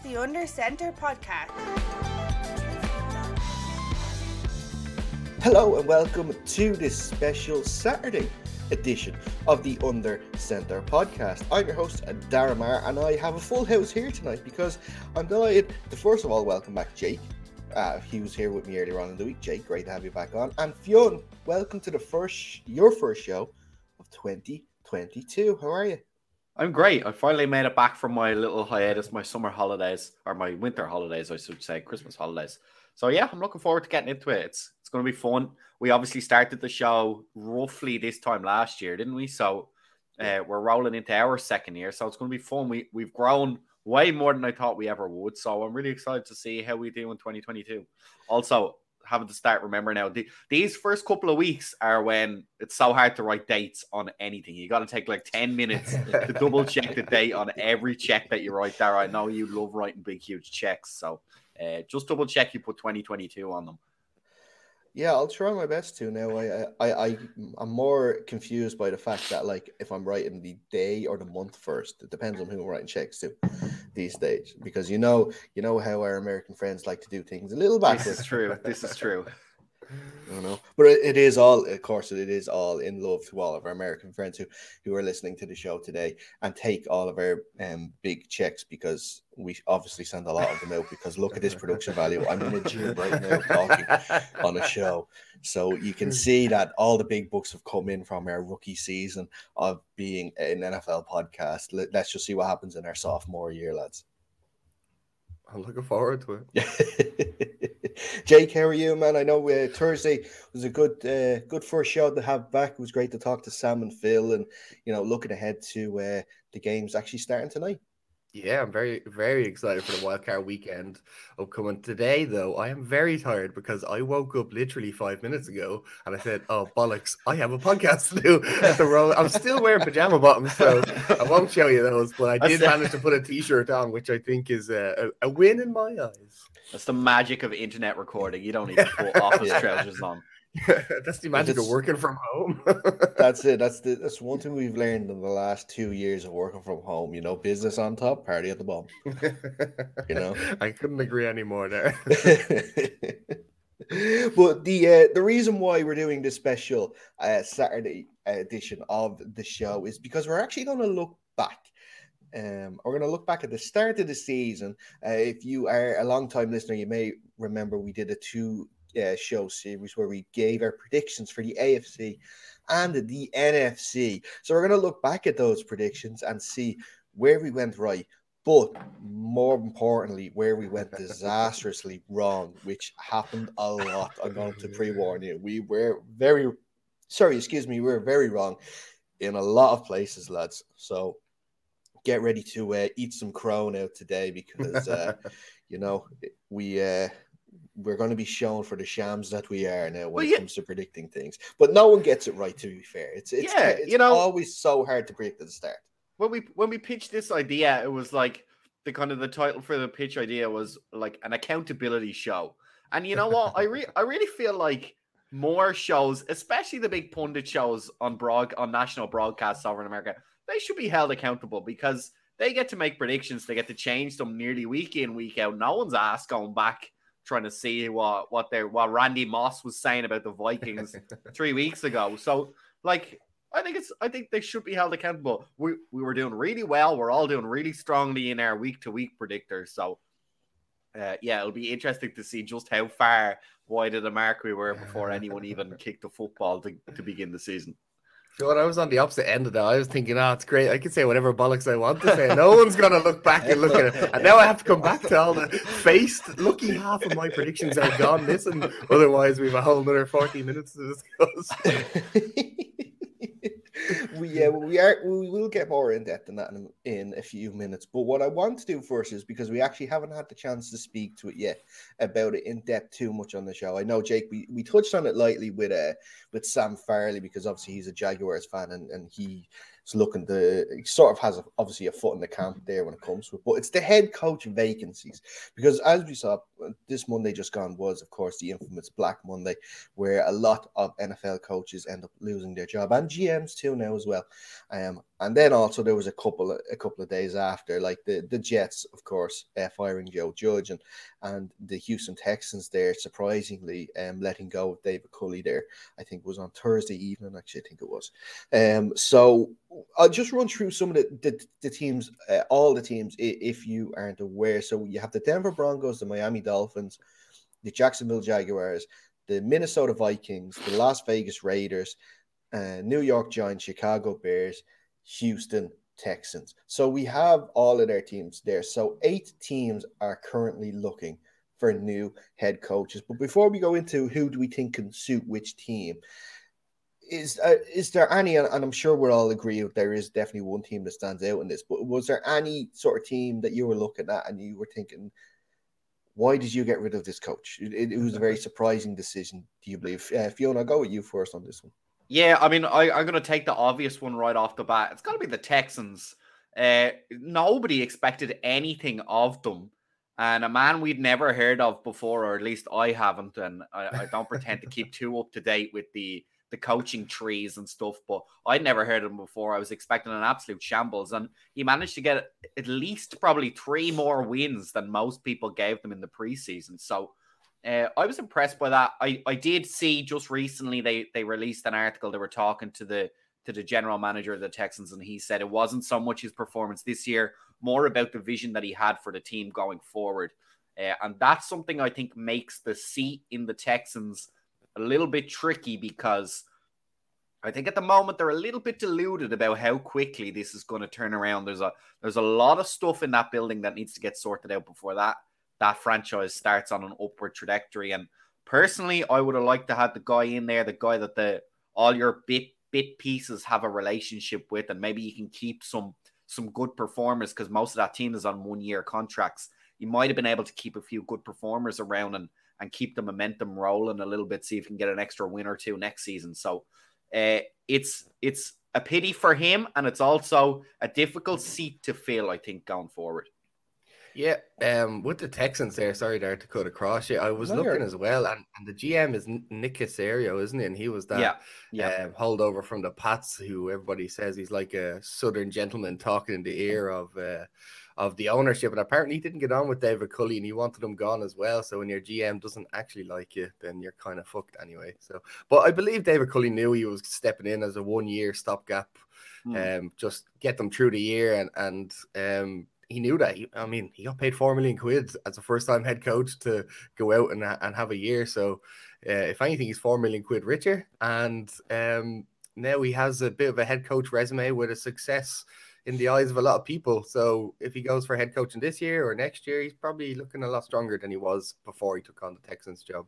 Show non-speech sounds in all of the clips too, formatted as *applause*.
is the Under Center podcast. Hello and welcome to this special Saturday edition of the Under Center podcast. I'm your host, Daramar, and I have a full house here tonight because I'm delighted to first of all welcome back Jake. Uh, he was here with me earlier on in the week. Jake, great to have you back on. And Fionn, welcome to the first your first show of 2022. How are you? I'm great. I finally made it back from my little hiatus, my summer holidays, or my winter holidays, I should say, Christmas holidays. So yeah, I'm looking forward to getting into it. It's it's going to be fun. We obviously started the show roughly this time last year, didn't we? So uh, we're rolling into our second year, so it's going to be fun. We we've grown way more than I thought we ever would. So I'm really excited to see how we do in 2022. Also, having to start remembering now, the, these first couple of weeks are when it's so hard to write dates on anything. You got to take like 10 minutes to double check the date on every check that you write there. I know you love writing big, huge checks. So uh, just double check you put 2022 on them. Yeah, I'll try my best to now. I, I, I, I'm more confused by the fact that like if I'm writing the day or the month first, it depends on who I'm writing checks to these days. Because you know, you know how our American friends like to do things a little backwards. This is true. This is true. *laughs* You know, but it, it is all, of course, it is all in love to all of our American friends who who are listening to the show today and take all of our um big checks because we obviously send a lot of them out because look at this production value. I'm in a gym right now talking on a show, so you can see that all the big books have come in from our rookie season of being an NFL podcast. Let, let's just see what happens in our sophomore year, lads. I'm looking forward to it. *laughs* Jake, how are you, man? I know uh, Thursday was a good, uh, good first show to have back. It was great to talk to Sam and Phil, and you know, looking ahead to uh, the games actually starting tonight. Yeah, I'm very, very excited for the wildcard weekend upcoming. Today, though, I am very tired because I woke up literally five minutes ago and I said, "Oh bollocks, I have a podcast to do." So I'm still wearing pajama bottoms, so I won't show you those. But I did manage to put a t-shirt on, which I think is a, a, a win in my eyes. That's the magic of internet recording. You don't need to put *laughs* office trousers on. *laughs* that's the magic of working from home. *laughs* that's it. That's the that's one thing we've learned in the last two years of working from home. You know, business on top, party at the bottom. you know, *laughs* I couldn't agree anymore there. but the uh, the reason why we're doing this special uh, Saturday edition of the show is because we're actually going to look back um, we're going to look back at the start of the season. Uh, if you are a long time listener, you may remember we did a two uh, show series where we gave our predictions for the AFC and the NFC. So we're going to look back at those predictions and see where we went right, but more importantly, where we went disastrously *laughs* wrong, which happened a lot. I'm going to pre warn you. We were very, sorry, excuse me, we were very wrong in a lot of places, lads. So get ready to uh, eat some crow out today because, uh, *laughs* you know, we. Uh, we're going to be shown for the shams that we are now when well, yeah. it comes to predicting things. But no one gets it right. To be fair, it's it's, yeah, it's you know, always so hard to predict at the start. When we when we pitched this idea, it was like the kind of the title for the pitch idea was like an accountability show. And you know what? I re- *laughs* I really feel like more shows, especially the big pundit shows on broad on national broadcast over in America, they should be held accountable because they get to make predictions. They get to change them nearly week in, week out. No one's asked going back trying to see what what they what Randy Moss was saying about the Vikings *laughs* three weeks ago. So like I think it's I think they should be held accountable. We we were doing really well. We're all doing really strongly in our week to week predictors. So uh, yeah, it'll be interesting to see just how far wide of the mark we were before anyone even *laughs* kicked the football to, to begin the season. God, I was on the opposite end of that. I was thinking, oh, it's great. I can say whatever bollocks I want to say. No one's going to look back and look at it. And now I have to come back to all the faced, lucky half of my predictions are gone. Listen, otherwise we have a whole another 40 minutes to discuss. *laughs* we yeah we are we will get more in depth in that in, in, a few minutes. But what I want to do first is because we actually haven't had the chance to speak to it yet about it in depth too much on the show. I know Jake, we, we touched on it lightly with uh with Sam Farley because obviously he's a Jaguars fan and, and he looking to he sort of has a, obviously a foot in the camp there when it comes to it. But it's the head coach vacancies because as we saw this Monday just gone was of course the infamous Black Monday where a lot of NFL coaches end up losing their job and GMs too now as well. Um, and then also there was a couple of, a couple of days after, like the the Jets, of course, uh, firing Joe Judge and and the Houston Texans there surprisingly um letting go of David Culley there. I think was on Thursday evening. Actually, I think it was. Um, so I'll just run through some of the the, the teams, uh, all the teams, if you aren't aware. So you have the Denver Broncos, the Miami Dolphins, the Jacksonville Jaguars, the Minnesota Vikings, the Las Vegas Raiders, uh, New York Giants, Chicago Bears, Houston Texans. So we have all of their teams there. So eight teams are currently looking for new head coaches. But before we go into who do we think can suit which team, is uh, is there any? And I'm sure we're all agree there is definitely one team that stands out in this. But was there any sort of team that you were looking at and you were thinking, why did you get rid of this coach? It, it was a very *laughs* surprising decision. Do you believe? Uh, Fiona, I'll go with you first on this one. Yeah, I mean, I, I'm going to take the obvious one right off the bat. It's got to be the Texans. Uh, nobody expected anything of them. And a man we'd never heard of before, or at least I haven't, and I, I don't pretend to keep *laughs* too up to date with the the coaching trees and stuff, but I'd never heard of him before. I was expecting an absolute shambles, and he managed to get at least probably three more wins than most people gave them in the preseason. So uh, I was impressed by that. I, I did see just recently they they released an article. They were talking to the to the general manager of the Texans, and he said it wasn't so much his performance this year, more about the vision that he had for the team going forward. Uh, and that's something I think makes the seat in the Texans a little bit tricky because I think at the moment they're a little bit deluded about how quickly this is going to turn around. There's a there's a lot of stuff in that building that needs to get sorted out before that that franchise starts on an upward trajectory. And personally, I would have liked to have the guy in there, the guy that the all your bit bit pieces have a relationship with, and maybe you can keep some some good performers because most of that team is on one year contracts. You might have been able to keep a few good performers around and and keep the momentum rolling a little bit, see if you can get an extra win or two next season. So uh, it's it's a pity for him, and it's also a difficult seat to fill, I think, going forward. Yeah, um, with the Texans there, sorry there to cut across you. I was no, looking as well, and, and the GM is Nick Caserio, isn't he? And he was that yeah, yeah. Um, holdover from the Pats, who everybody says he's like a Southern gentleman talking in the ear of uh, of the ownership. And apparently, he didn't get on with David Culley, and he wanted him gone as well. So when your GM doesn't actually like you, then you're kind of fucked anyway. So, but I believe David Culley knew he was stepping in as a one year stopgap. Mm. Um, just get them through the year and and um he knew that. He, I mean, he got paid four million quid as a first-time head coach to go out and, and have a year. So, uh, if anything, he's four million quid richer, and um, now he has a bit of a head coach resume with a success in the eyes of a lot of people. So, if he goes for head coaching this year or next year, he's probably looking a lot stronger than he was before he took on the Texans job.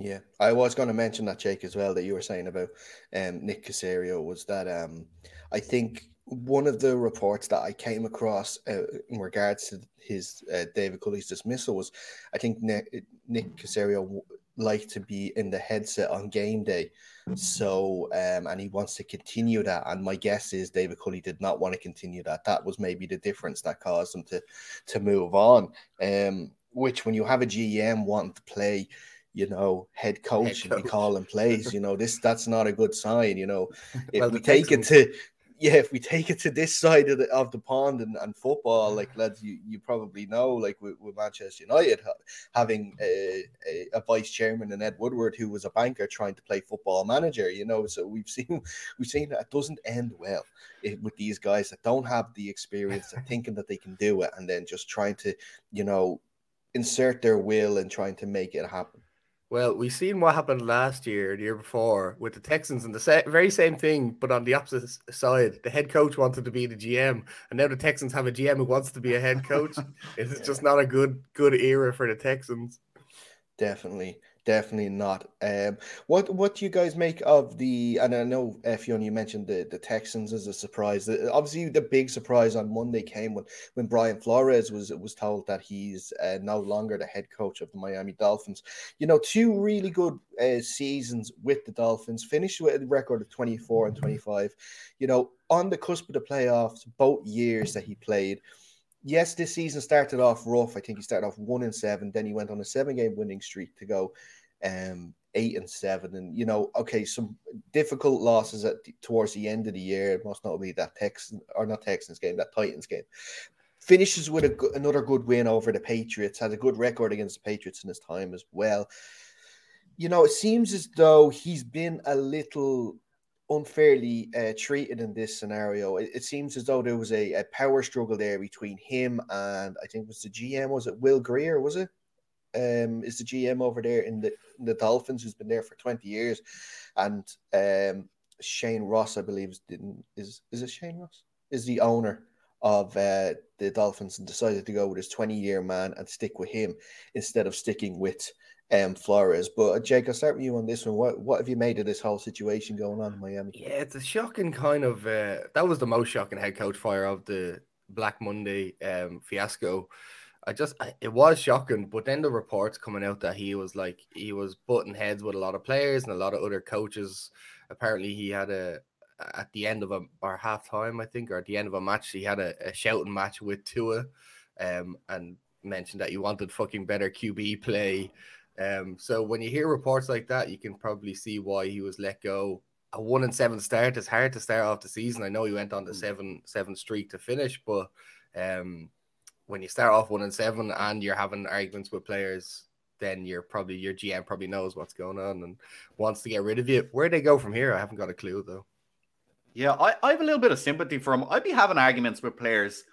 Yeah, I was going to mention that Jake as well that you were saying about um, Nick Caserio was that um, I think one of the reports that I came across uh, in regards to his uh, David Culley's dismissal was, I think Nick, Nick Caserio liked to be in the headset on game day, so um, and he wants to continue that. And my guess is David Culley did not want to continue that. That was maybe the difference that caused him to to move on. Um, which when you have a GM wanting to play you know, head coach, head coach. and be calling plays. You know, this that's not a good sign. You know, *laughs* if well, we take Texans, it to yeah, if we take it to this side of the, of the pond and, and football, like lads, you, you probably know, like with, with Manchester United having a, a, a, vice chairman and Ed Woodward who was a banker trying to play football manager, you know. So we've *laughs* seen we've seen that it doesn't end well eh, with these guys that don't have the experience, and *laughs* thinking that they can do it, and then just trying to, you know, insert their will and trying to make it happen. Well, we've seen what happened last year, the year before, with the Texans, and the sa- very same thing, but on the opposite side. The head coach wanted to be the GM, and now the Texans have a GM who wants to be a head coach. *laughs* it's just not a good good era for the Texans. Definitely, definitely not. Um, what what do you guys make of the? And I know Fiona, you mentioned the the Texans as a surprise. Obviously, the big surprise on Monday came when when Brian Flores was was told that he's uh, no longer the head coach of the Miami Dolphins. You know, two really good uh, seasons with the Dolphins, finished with a record of twenty four and twenty five. You know, on the cusp of the playoffs, both years that he played yes, this season started off rough. I think he started off one and seven. Then he went on a seven game winning streak to go um, eight and seven, and you know, okay, some difficult losses at towards the end of the year, most notably that Texans or not Texans game, that Titans game. Finishes with a, another good win over the Patriots, had a good record against the Patriots in his time as well. You know, it seems as though he's been a little unfairly uh, treated in this scenario. It, it, seems as though there was a, a, power struggle there between him and I think it was the GM. Was it Will Grier? Was it? Um, is the GM over there in the in the Dolphins who's been there for twenty years, and um, Shane Ross, I believe, is is is it Shane Ross? Is the owner of uh, the Dolphins and decided to go with his twenty year man and stick with him instead of sticking with um, Flores. But uh, Jake, I'll start with you on this one. What what have you made of this whole situation going on in Miami? Yeah, it's a shocking kind of. Uh, that was the most shocking head coach fire of the Black Monday um, fiasco. I just I, it was shocking, but then the reports coming out that he was like he was butting heads with a lot of players and a lot of other coaches. Apparently, he had a at the end of a or halftime, I think, or at the end of a match, he had a, a shouting match with Tua, um, and mentioned that he wanted fucking better QB play um, so when you hear reports like that, you can probably see why he was let go. A one and seven start is hard to start off the season. I know he went on the mm. seven seven streak to finish, but um, when you start off one and seven and you're having arguments with players, then you're probably your GM probably knows what's going on and wants to get rid of you. Where they go from here, I haven't got a clue though. Yeah, I, I have a little bit of sympathy for him. I'd be having arguments with players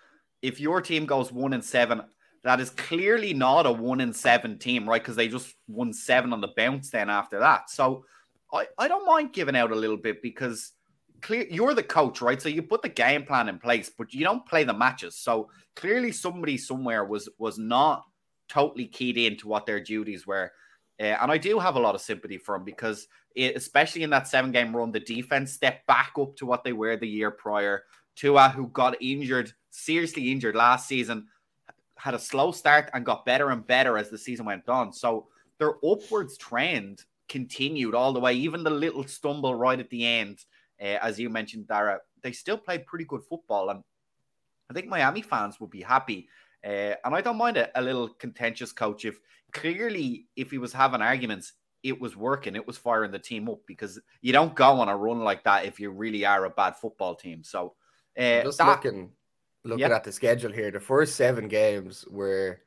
if your team goes one and seven that is clearly not a one in seven team, right? Because they just won seven on the bounce then after that. So I, I don't mind giving out a little bit because clear you're the coach, right? So you put the game plan in place, but you don't play the matches. So clearly somebody somewhere was was not totally keyed into what their duties were. Uh, and I do have a lot of sympathy for him because, it, especially in that seven game run, the defense stepped back up to what they were the year prior. Tua, who got injured, seriously injured last season, had a slow start and got better and better as the season went on. So their upwards trend continued all the way, even the little stumble right at the end, uh, as you mentioned, Dara. They still played pretty good football, and I think Miami fans would be happy. Uh, and I don't mind a, a little contentious coach if clearly if he was having arguments, it was working, it was firing the team up because you don't go on a run like that if you really are a bad football team. So uh, just that, looking looking yep. at the schedule here, the first seven games were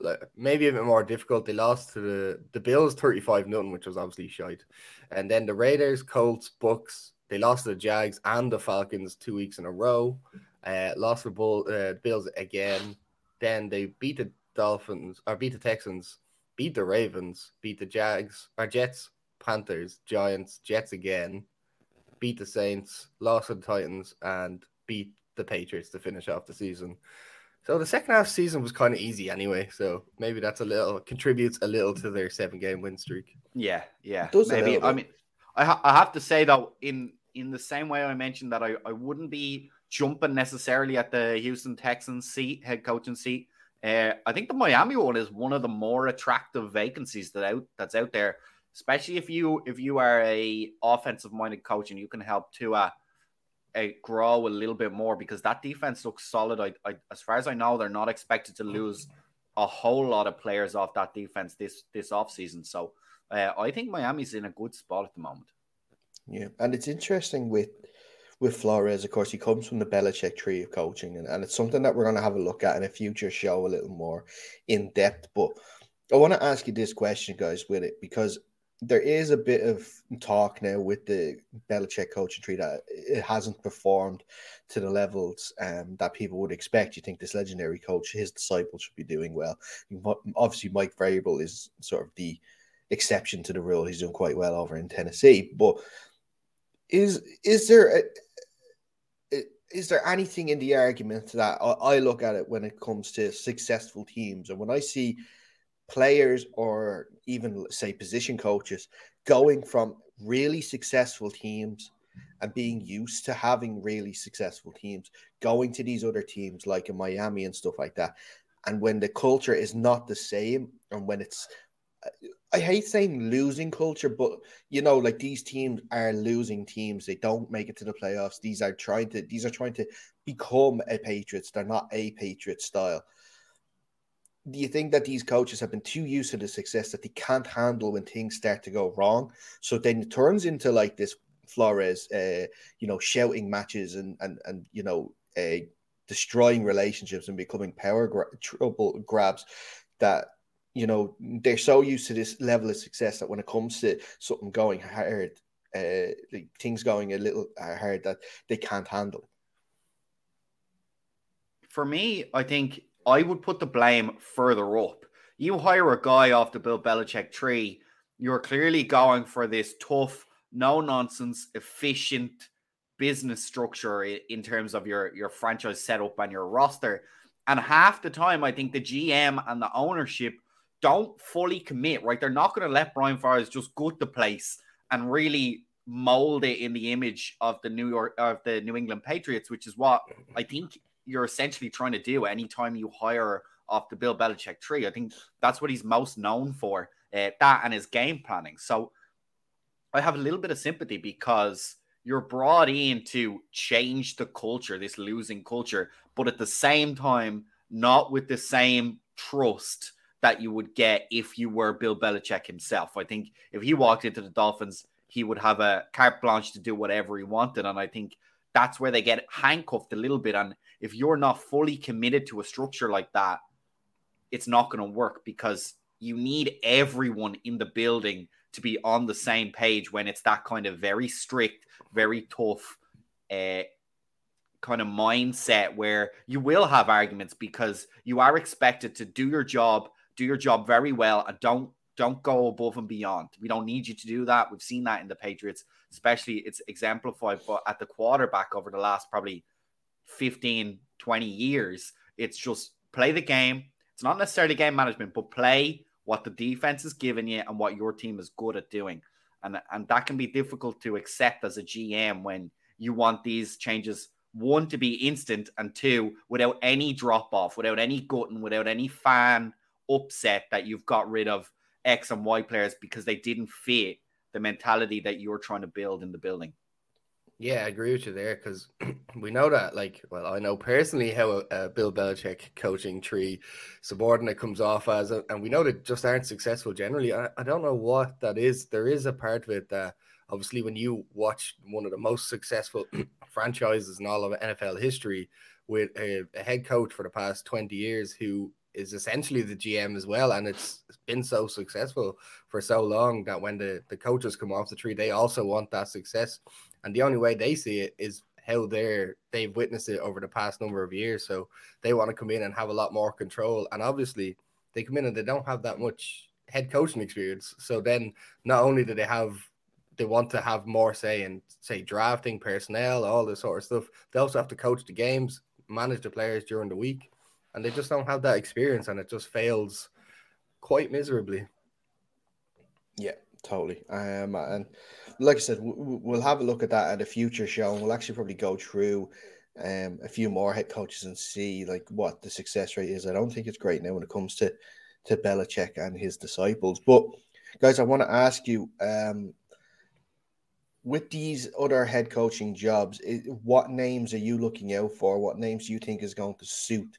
like, maybe a bit more difficult. They lost to the, the Bills 35 nothing, which was obviously shite. And then the Raiders, Colts, Bucks, they lost to the Jags and the Falcons two weeks in a row. Uh, lost the Bull, uh, Bills again. Then they beat the Dolphins or beat the Texans, beat the Ravens, beat the Jags or Jets, Panthers, Giants, Jets again, beat the Saints, lost to the Titans, and beat the Patriots to finish off the season. So the second half season was kind of easy anyway. So maybe that's a little contributes a little to their seven game win streak. Yeah, yeah. Maybe. I mean, I, ha- I have to say though, in in the same way I mentioned that I, I wouldn't be jumping necessarily at the Houston Texans seat, head coaching seat. Uh, I think the Miami one is one of the more attractive vacancies that out that's out there, especially if you if you are a offensive minded coach and you can help to uh uh, grow a little bit more because that defense looks solid. I, I, as far as I know, they're not expected to lose a whole lot of players off that defense this this offseason. So uh, I think Miami's in a good spot at the moment. Yeah, and it's interesting with with Flores. Of course, he comes from the Belichick tree of coaching, and, and it's something that we're going to have a look at in a future show a little more in depth. But I want to ask you this question, guys, with it because there is a bit of talk now with the Belichick coaching tree that it hasn't performed to the levels um, that people would expect. You think this legendary coach, his disciples, should be doing well. Obviously, Mike Vrabel is sort of the exception to the rule. He's doing quite well over in Tennessee. But is is there a, is there anything in the argument that I look at it when it comes to successful teams, and when I see players or even say position coaches going from really successful teams and being used to having really successful teams going to these other teams like in Miami and stuff like that and when the culture is not the same and when it's I hate saying losing culture, but you know, like these teams are losing teams. They don't make it to the playoffs. These are trying to these are trying to become a Patriots. They're not a Patriot style do you think that these coaches have been too used to the success that they can't handle when things start to go wrong? So then it turns into like this Flores, uh, you know, shouting matches and and and you know, uh, destroying relationships and becoming power gra- trouble grabs that you know they're so used to this level of success that when it comes to something going hard, uh, like things going a little hard that they can't handle. For me, I think I would put the blame further up. You hire a guy off the Bill Belichick tree, you're clearly going for this tough, no nonsense, efficient business structure in terms of your, your franchise setup and your roster. And half the time, I think the GM and the ownership don't fully commit, right? They're not going to let Brian Flores just gut the place and really mold it in the image of the New York of the New England Patriots, which is what I think you're essentially trying to do anytime you hire off the Bill Belichick tree. I think that's what he's most known for, uh, that and his game planning. So I have a little bit of sympathy because you're brought in to change the culture, this losing culture, but at the same time, not with the same trust that you would get if you were Bill Belichick himself. I think if he walked into the Dolphins, he would have a carte blanche to do whatever he wanted. And I think that's where they get handcuffed a little bit. And if you're not fully committed to a structure like that, it's not going to work because you need everyone in the building to be on the same page when it's that kind of very strict, very tough uh, kind of mindset where you will have arguments because you are expected to do your job, do your job very well, and don't don't go above and beyond. We don't need you to do that. We've seen that in the Patriots, especially it's exemplified but at the quarterback over the last probably 15, 20 years. It's just play the game. It's not necessarily game management, but play what the defense is giving you and what your team is good at doing. And, and that can be difficult to accept as a GM when you want these changes one to be instant and two without any drop off, without any gutting, without any fan upset that you've got rid of X and Y players because they didn't fit the mentality that you're trying to build in the building. Yeah, I agree with you there because *clears throat* we know that, like, well, I know personally how a, a, Bill Belichick coaching tree subordinate comes off as, a, and we know that just aren't successful generally. I, I don't know what that is. There is a part of it that obviously when you watch one of the most successful *clears throat* franchises in all of NFL history with a, a head coach for the past 20 years who is essentially the GM as well, and it's been so successful for so long that when the, the coaches come off the tree, they also want that success, and the only way they see it is how they're they've witnessed it over the past number of years. So they want to come in and have a lot more control, and obviously they come in and they don't have that much head coaching experience. So then not only do they have they want to have more say in say drafting personnel, all this sort of stuff, they also have to coach the games, manage the players during the week and they just don't have that experience, and it just fails quite miserably. Yeah, totally. Um, and like I said, we'll have a look at that at a future show, and we'll actually probably go through um, a few more head coaches and see like what the success rate is. I don't think it's great now when it comes to to Belichick and his disciples. But guys, I want to ask you, um, with these other head coaching jobs, what names are you looking out for? What names do you think is going to suit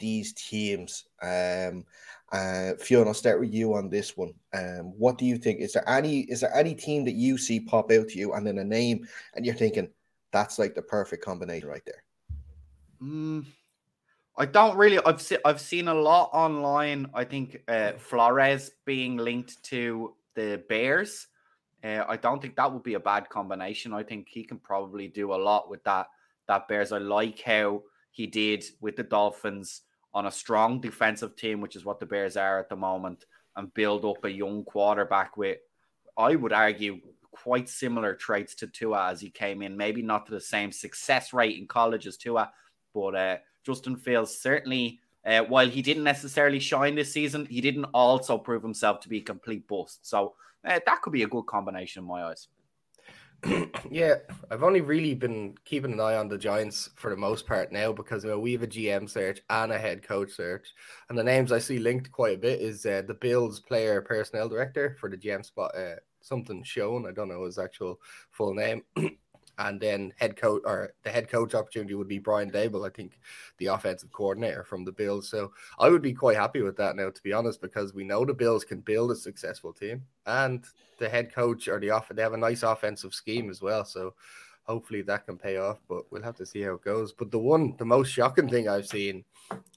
these teams. Um, uh, Fiona, I'll start with you on this one. Um, what do you think? Is there any is there any team that you see pop out to you and then a name and you're thinking that's like the perfect combination right there? Mm, I don't really. I've seen I've seen a lot online. I think uh, Flores being linked to the Bears. Uh, I don't think that would be a bad combination. I think he can probably do a lot with that. That Bears. I like how he did with the Dolphins on a strong defensive team, which is what the Bears are at the moment, and build up a young quarterback with, I would argue, quite similar traits to Tua as he came in. Maybe not to the same success rate in college as Tua, but uh, Justin Fields certainly, uh, while he didn't necessarily shine this season, he didn't also prove himself to be a complete bust. So uh, that could be a good combination in my eyes. *clears throat* yeah, I've only really been keeping an eye on the Giants for the most part now because you know, we have a GM search and a head coach search, and the names I see linked quite a bit is uh, the Bills player personnel director for the GM spot, uh, something shown. I don't know his actual full name, *clears throat* and then head coach or the head coach opportunity would be Brian Daboll, I think, the offensive coordinator from the Bills. So I would be quite happy with that now, to be honest, because we know the Bills can build a successful team, and the head coach or the off they have a nice offensive scheme as well. So hopefully that can pay off, but we'll have to see how it goes. But the one, the most shocking thing I've seen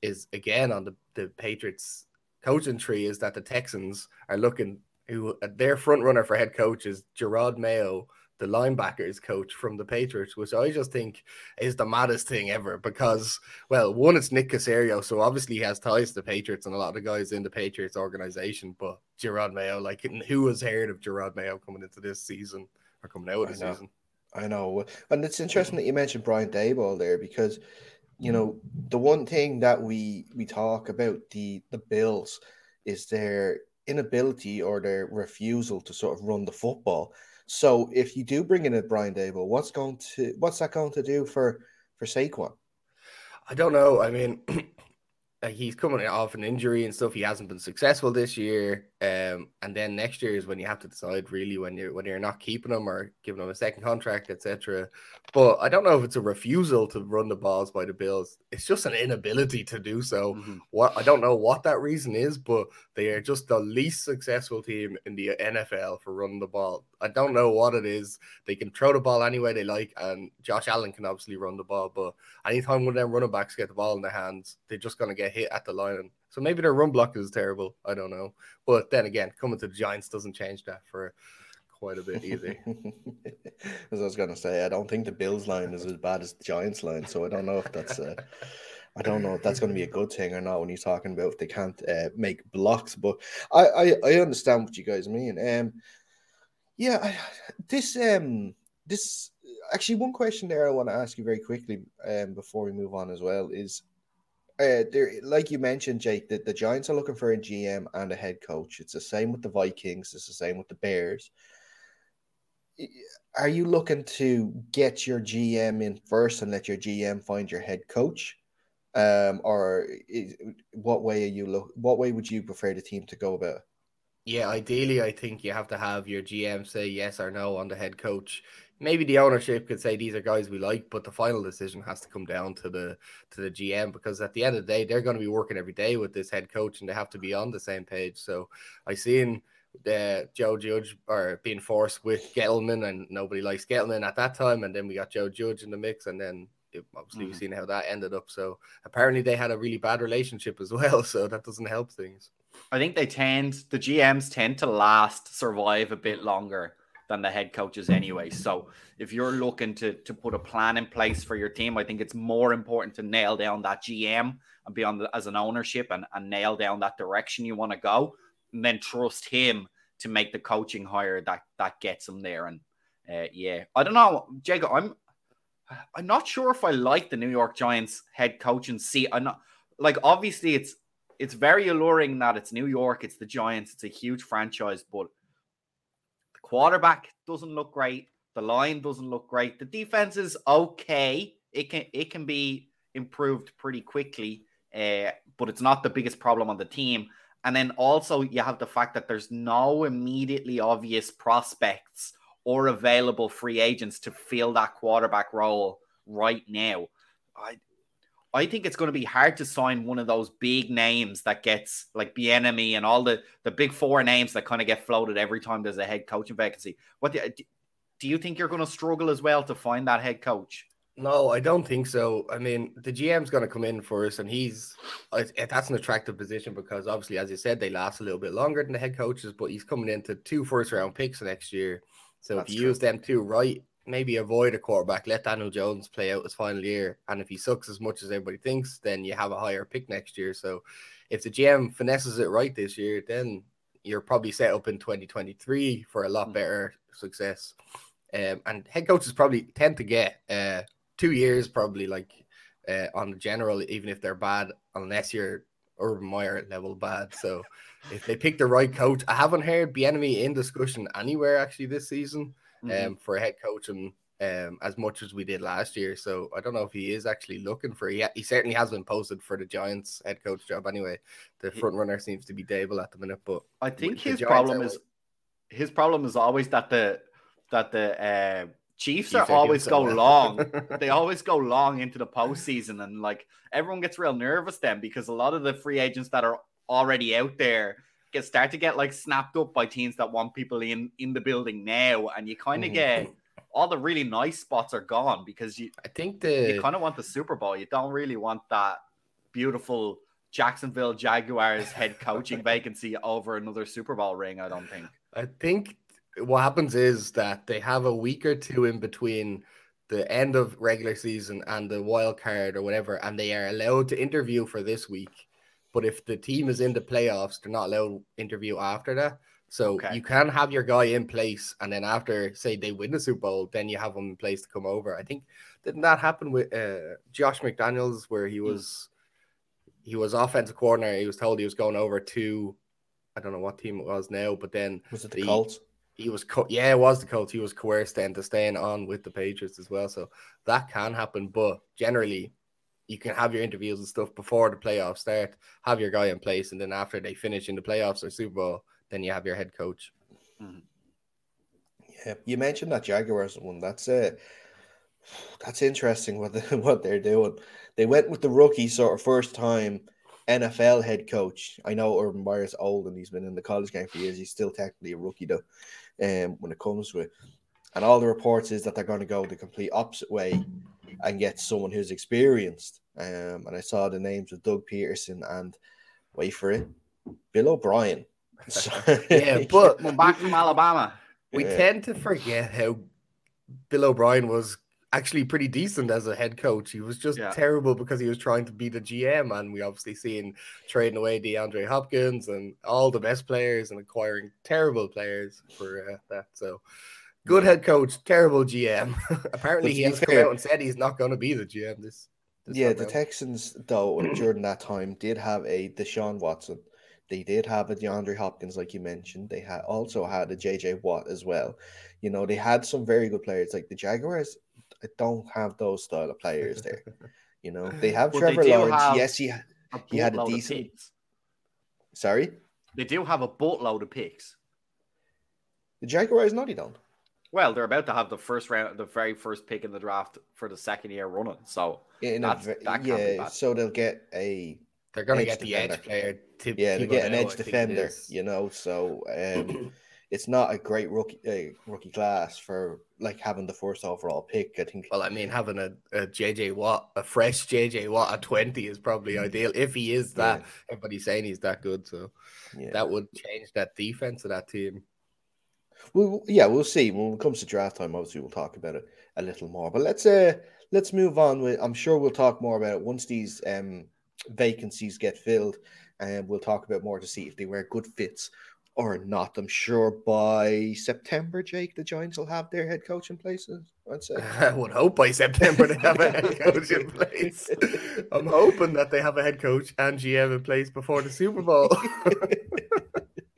is again on the the Patriots coaching tree is that the Texans are looking who their front runner for head coach is Gerard Mayo the linebackers coach from the Patriots, which I just think is the maddest thing ever because, well, one, it's Nick Caserio, so obviously he has ties to the Patriots and a lot of the guys in the Patriots organization, but Gerard Mayo, like, who has heard of Gerard Mayo coming into this season or coming out of the season? I know. And it's interesting that you mentioned Brian Daboll there because, you know, the one thing that we we talk about the the Bills is their inability or their refusal to sort of run the football. So if you do bring in a Brian Daboll, what's going to what's that going to do for for Saquon? I don't know. I mean, *clears throat* he's coming off an injury and stuff. He hasn't been successful this year. Um, and then next year is when you have to decide really when you're when you're not keeping him or giving him a second contract, etc. But I don't know if it's a refusal to run the balls by the Bills. It's just an inability to do so. Mm-hmm. What I don't know what that reason is, but they are just the least successful team in the NFL for running the ball. I don't know what it is. They can throw the ball any way they like, and Josh Allen can obviously run the ball. But anytime one of them running backs get the ball in their hands, they're just going to get hit at the line. So maybe their run block is terrible. I don't know. But then again, coming to the Giants doesn't change that for quite a bit either. *laughs* As I was going to say, I don't think the Bills line is as bad as the Giants line. So I don't know if that's. Uh, I don't know if that's going to be a good thing or not when you're talking about if they can't uh, make blocks. But I, I, I understand what you guys mean. Um, yeah, I, this um this actually one question there I want to ask you very quickly um before we move on as well is uh there like you mentioned Jake that the Giants are looking for a GM and a head coach. It's the same with the Vikings. It's the same with the Bears. Are you looking to get your GM in first and let your GM find your head coach? Um, or is, what way are you look? What way would you prefer the team to go about? Yeah, ideally, I think you have to have your GM say yes or no on the head coach. Maybe the ownership could say these are guys we like, but the final decision has to come down to the to the GM because at the end of the day, they're going to be working every day with this head coach and they have to be on the same page. So I seen the Joe Judge or being forced with Gettleman, and nobody likes Gettleman at that time, and then we got Joe Judge in the mix, and then it, obviously mm-hmm. we've seen how that ended up. So apparently they had a really bad relationship as *laughs* well, so that doesn't help things. I think they tend the GMs tend to last survive a bit longer than the head coaches anyway. So if you're looking to to put a plan in place for your team, I think it's more important to nail down that GM and be on the, as an ownership and, and nail down that direction you want to go, and then trust him to make the coaching hire that that gets him there. And uh, yeah, I don't know, Jacob. I'm I'm not sure if I like the New York Giants head coach and see. I'm not like obviously it's it's very alluring that it's New York, it's the Giants, it's a huge franchise, but the quarterback doesn't look great. The line doesn't look great. The defense is okay. It can it can be improved pretty quickly, uh, but it's not the biggest problem on the team. And then also you have the fact that there's no immediately obvious prospects or available free agents to fill that quarterback role right now. I I think it's going to be hard to sign one of those big names that gets like the enemy and all the the big four names that kind of get floated every time there's a head coaching vacancy. What do, do you think you're going to struggle as well to find that head coach? No, I don't think so. I mean, the GM's going to come in for us, and he's eh, that's an attractive position because obviously, as you said, they last a little bit longer than the head coaches, but he's coming into two first round picks next year. So that's if you true. use them two right, maybe avoid a quarterback, let Daniel Jones play out his final year. And if he sucks as much as everybody thinks, then you have a higher pick next year. So if the GM finesses it right this year, then you're probably set up in 2023 for a lot hmm. better success. Um, and head coaches probably tend to get uh, two years, probably like uh, on the general, even if they're bad, unless you're Urban Meyer level bad. So if they pick the right coach, I haven't heard Bieniemy in discussion anywhere actually this season mm-hmm. um, for a head coach and um, as much as we did last year. So I don't know if he is actually looking for. He, he certainly has been posted for the Giants head coach job anyway. The front runner seems to be Daboll at the minute, but I think his problem is his problem is always that the that the uh, Chiefs are always go long. *laughs* they always go long into the postseason, and like everyone gets real nervous then because a lot of the free agents that are already out there get start to get like snapped up by teams that want people in in the building now, and you kind of Mhm. get all the really nice spots are gone because you I think the you kind of want the Super Bowl. You don't really want that beautiful Jacksonville Jaguars head *laughs* coaching vacancy over another Super Bowl ring. I don't think. I think what happens is that they have a week or two in between the end of regular season and the wild card or whatever, and they are allowed to interview for this week. But if the team is in the playoffs, they're not allowed to interview after that. So Okay. you can have your guy in place, and then after, say, they win the Super Bowl, then you have him in place to come over. I think didn't that happen with uh, Josh McDaniels, where he was he was offensive coordinator. He was told he was going over to I don't know what team it was now, but then Was it the The- Colts? he was co- yeah, it was the Colts. He was coerced then to staying on with the Patriots as well. So that can happen, but generally you can have your interviews and stuff before the playoffs start, have your guy in place, and then after they finish in the playoffs or Super Bowl, then you have your head coach. Yeah, you mentioned that Jaguars one. That's uh, that's interesting what they, *laughs* what they're doing. They went with the rookie sort of first time NFL head coach. I know Urban Meyer's old and he's been in the college game for years. He's still technically a rookie though. Um, when it comes with, and all the reports is that they're going to go the complete opposite way and get someone who's experienced. Um, and I saw the names of Doug Pederson and wait for it, Bill O'Brien. *laughs* Yeah, *laughs* but Come back from Alabama. we Yeah. tend to forget how Bill O'Brien was actually pretty decent as a head coach. He was just Yeah. terrible because he was trying to be the GM, and we obviously seen trading away DeAndre Hopkins and all the best players and acquiring terrible players for uh, that. So, good head coach, terrible GM. *laughs* Apparently, he to be has come fair- out and said he's not going to be the GM this. this Yeah, the round. Texans though *clears throat* during that time did have a Deshaun Watson. They did have a DeAndre Hopkins, like you mentioned. They had also had a JJ Watt as well. You know, they had some very good players. Like the Jaguars, I don't have those style of players there. *laughs* You know, they have But Trevor do Lawrence. have- Yes, he. He had a decent- Sorry, They do have a boatload of picks. the Jaguars. No, they don't. Well, they're about to have the first round, the very first pick in the draft for the second year running. So In a, That's- ve- that can't be yeah, bad. so they'll get a They're going to edge get the edge player. Tip, yeah, they Thibodeaux, get an edge defender. You know, so um, *clears throat* it's not a great rookie uh, rookie class for like having the first overall pick. I think. Well, I mean, having a, a JJ Watt, a fresh JJ Watt at 20 is probably ideal if he is that. Yeah. Everybody's saying he's that good. So Yeah. that would change that defense of that team. Well, yeah, we'll see when it comes to draft time. Obviously, we'll talk about it a little more. But let's uh let's move on. With I'm sure we'll talk more about it once these um vacancies get filled, and we'll talk about more to see if they were good fits or not. I'm sure by September, Jake, the Giants will have their head coach in place. I'd say. *laughs* I would hope by September they have a head *laughs* coach in place. I'm *laughs* hoping that they have a head coach and GM in place before the Super Bowl.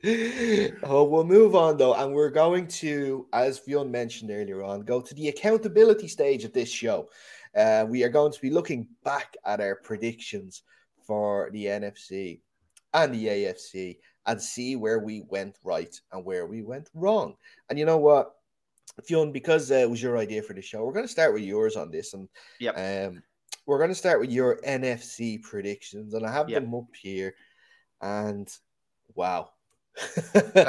*laughs* oh, we'll move on though, and we're going to, as Fionn mentioned earlier on, go to the accountability stage of this show. Uh, we are going to be looking back at our predictions for the NFC and the AFC and see where we went right and where we went wrong. And you know what, Fionn, because uh, it was your idea for the show, we're going to start with yours on this, and Yep. um, we're going to start with your NFC predictions, and I have Yep. them up here, and wow.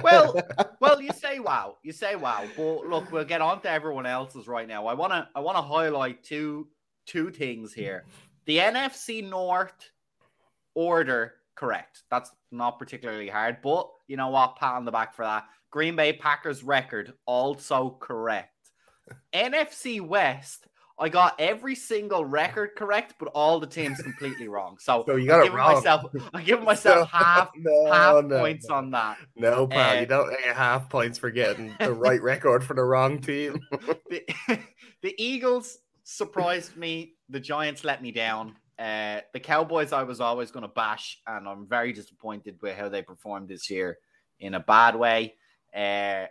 Well, *laughs* well, you say wow, you say wow, but look, we'll get on to everyone else's right now. I wanna, I wanna highlight two, two things here. The NFC North order correct. That's not particularly hard, but you know what? Pat on the back for that. Green Bay Packers record also correct. NFC West. I got every single record correct, but all the teams completely *laughs* wrong. So, So you got it wrong. myself, I'm giving *laughs* myself So- half *laughs* no, half no, points no. on that. No, pal, Uh, you don't get half points for getting the right record for the wrong team. the, the Eagles surprised me. The Giants let me down. Uh, the Cowboys, I was always going to bash, and I'm very disappointed with how they performed this year in a bad way. Uh,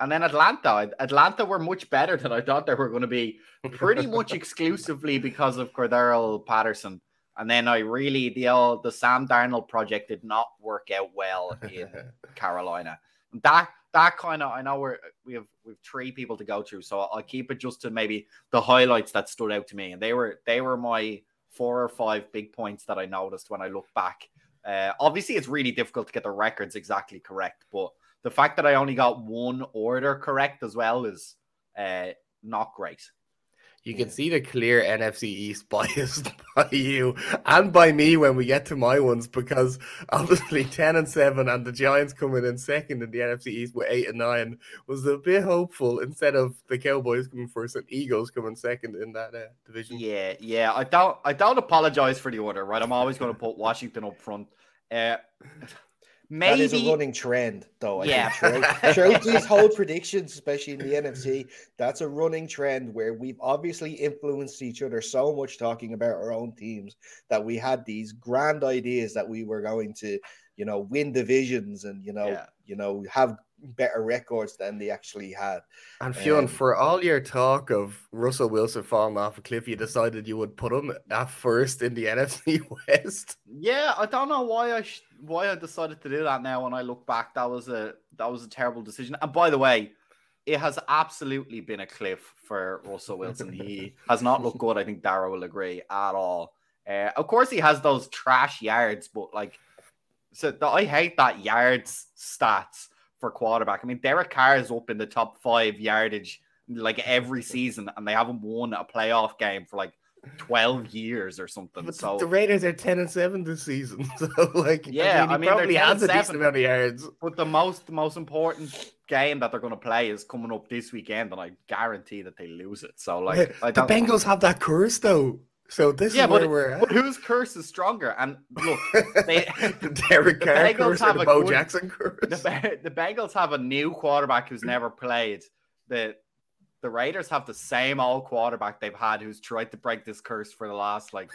and then Atlanta. Atlanta were much better than I thought they were going to be, pretty *laughs* much exclusively because of Cordarrelle Patterson. And then I really the old the Sam Darnold project did not work out well in *laughs* Carolina. Dak that kind of I know we're we have we have three people to go through, so I'll keep it just to maybe the highlights that stood out to me, and they were they were my four or five big points that I noticed when I look back. Uh, obviously, it's really difficult to get the records exactly correct, but the fact that I only got one order correct as well is uh, not great. You can see the clear NFC East *laughs* biased by you and by me when we get to my ones because obviously *laughs* 10 and 7 and the Giants coming in second in the NFC East with 8 and 9 was a bit hopeful instead of the Cowboys coming first and Eagles coming second in that uh, division. Yeah, yeah. I don't I don't apologize for the order, right? I'm always going to put Washington up front. Uh, Maybe that is a running trend, though. I yeah, throughout, *laughs* throughout these whole predictions, especially in the NFC, that's a running trend where we've obviously influenced each other so much talking about our own teams that we had these grand ideas that we were going to, you know, win divisions and you know, yeah. you know, have better records than they actually had. And Fionn, um, for all your talk of Russell Wilson falling off a cliff, you decided you would put him at first in the *laughs* NFC West. Yeah, I don't know why I sh- why I decided to do that now. When I look back, that was a that was a terrible decision. And by the way, it has absolutely been a cliff for Russell Wilson. he *laughs* has not looked good. I think Dara will agree at all. Uh, of course, he has those trash yards, but like, so the, I hate that yards stats for quarterback. I mean, Derek Carr is up in the top five yardage like every season, and they haven't won a playoff game for like 12 years or something. But so the Raiders are 10 and 7 this season. *laughs* So like yeah, I mean, I mean probably has a decent amount of yards. But the most the most important game that they're gonna play is coming up this weekend, and I guarantee that they lose it. So like the Bengals have that curse though. So this yeah, is but, we're but whose curse is stronger? And look, they *laughs* the Derek Carr the curse have the Bo good, Jackson curse. The, the Bengals have a new quarterback who's never played. The the Raiders have the same old quarterback they've had who's tried to break this curse for the last like